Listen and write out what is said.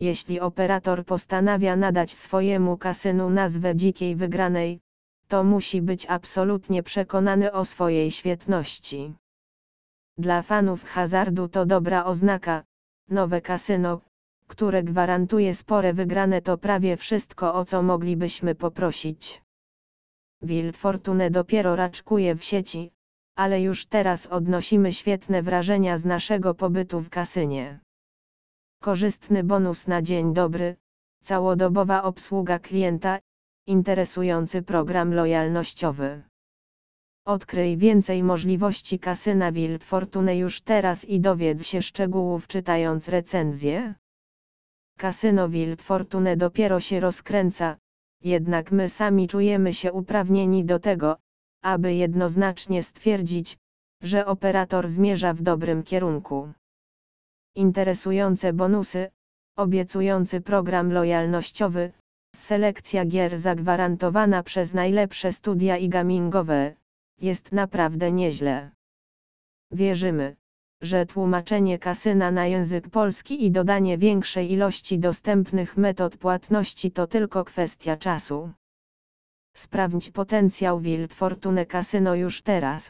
Jeśli operator postanawia nadać swojemu kasynu nazwę dzikiej wygranej, to musi być absolutnie przekonany o swojej świetności. Dla fanów hazardu to dobra oznaka. Nowe kasyno, które gwarantuje spore wygrane to prawie wszystko o co moglibyśmy poprosić. Wild Fortune dopiero raczkuje w sieci, ale już teraz odnosimy świetne wrażenia z naszego pobytu w kasynie. Korzystny bonus na dzień dobry, całodobowa obsługa klienta, interesujący program lojalnościowy. Odkryj więcej możliwości kasyna Wild Fortune już teraz i dowiedz się szczegółów czytając recenzję. Kasyno Wild Fortune dopiero się rozkręca, jednak my sami czujemy się uprawnieni do tego, aby jednoznacznie stwierdzić, że operator zmierza w dobrym kierunku. Interesujące bonusy, obiecujący program lojalnościowy, selekcja gier zagwarantowana przez najlepsze studia i gamingowe, jest naprawdę nieźle. Wierzymy, że tłumaczenie kasyna na język polski i dodanie większej ilości dostępnych metod płatności to tylko kwestia czasu. Sprawdź potencjał Wild Fortune Casino już teraz.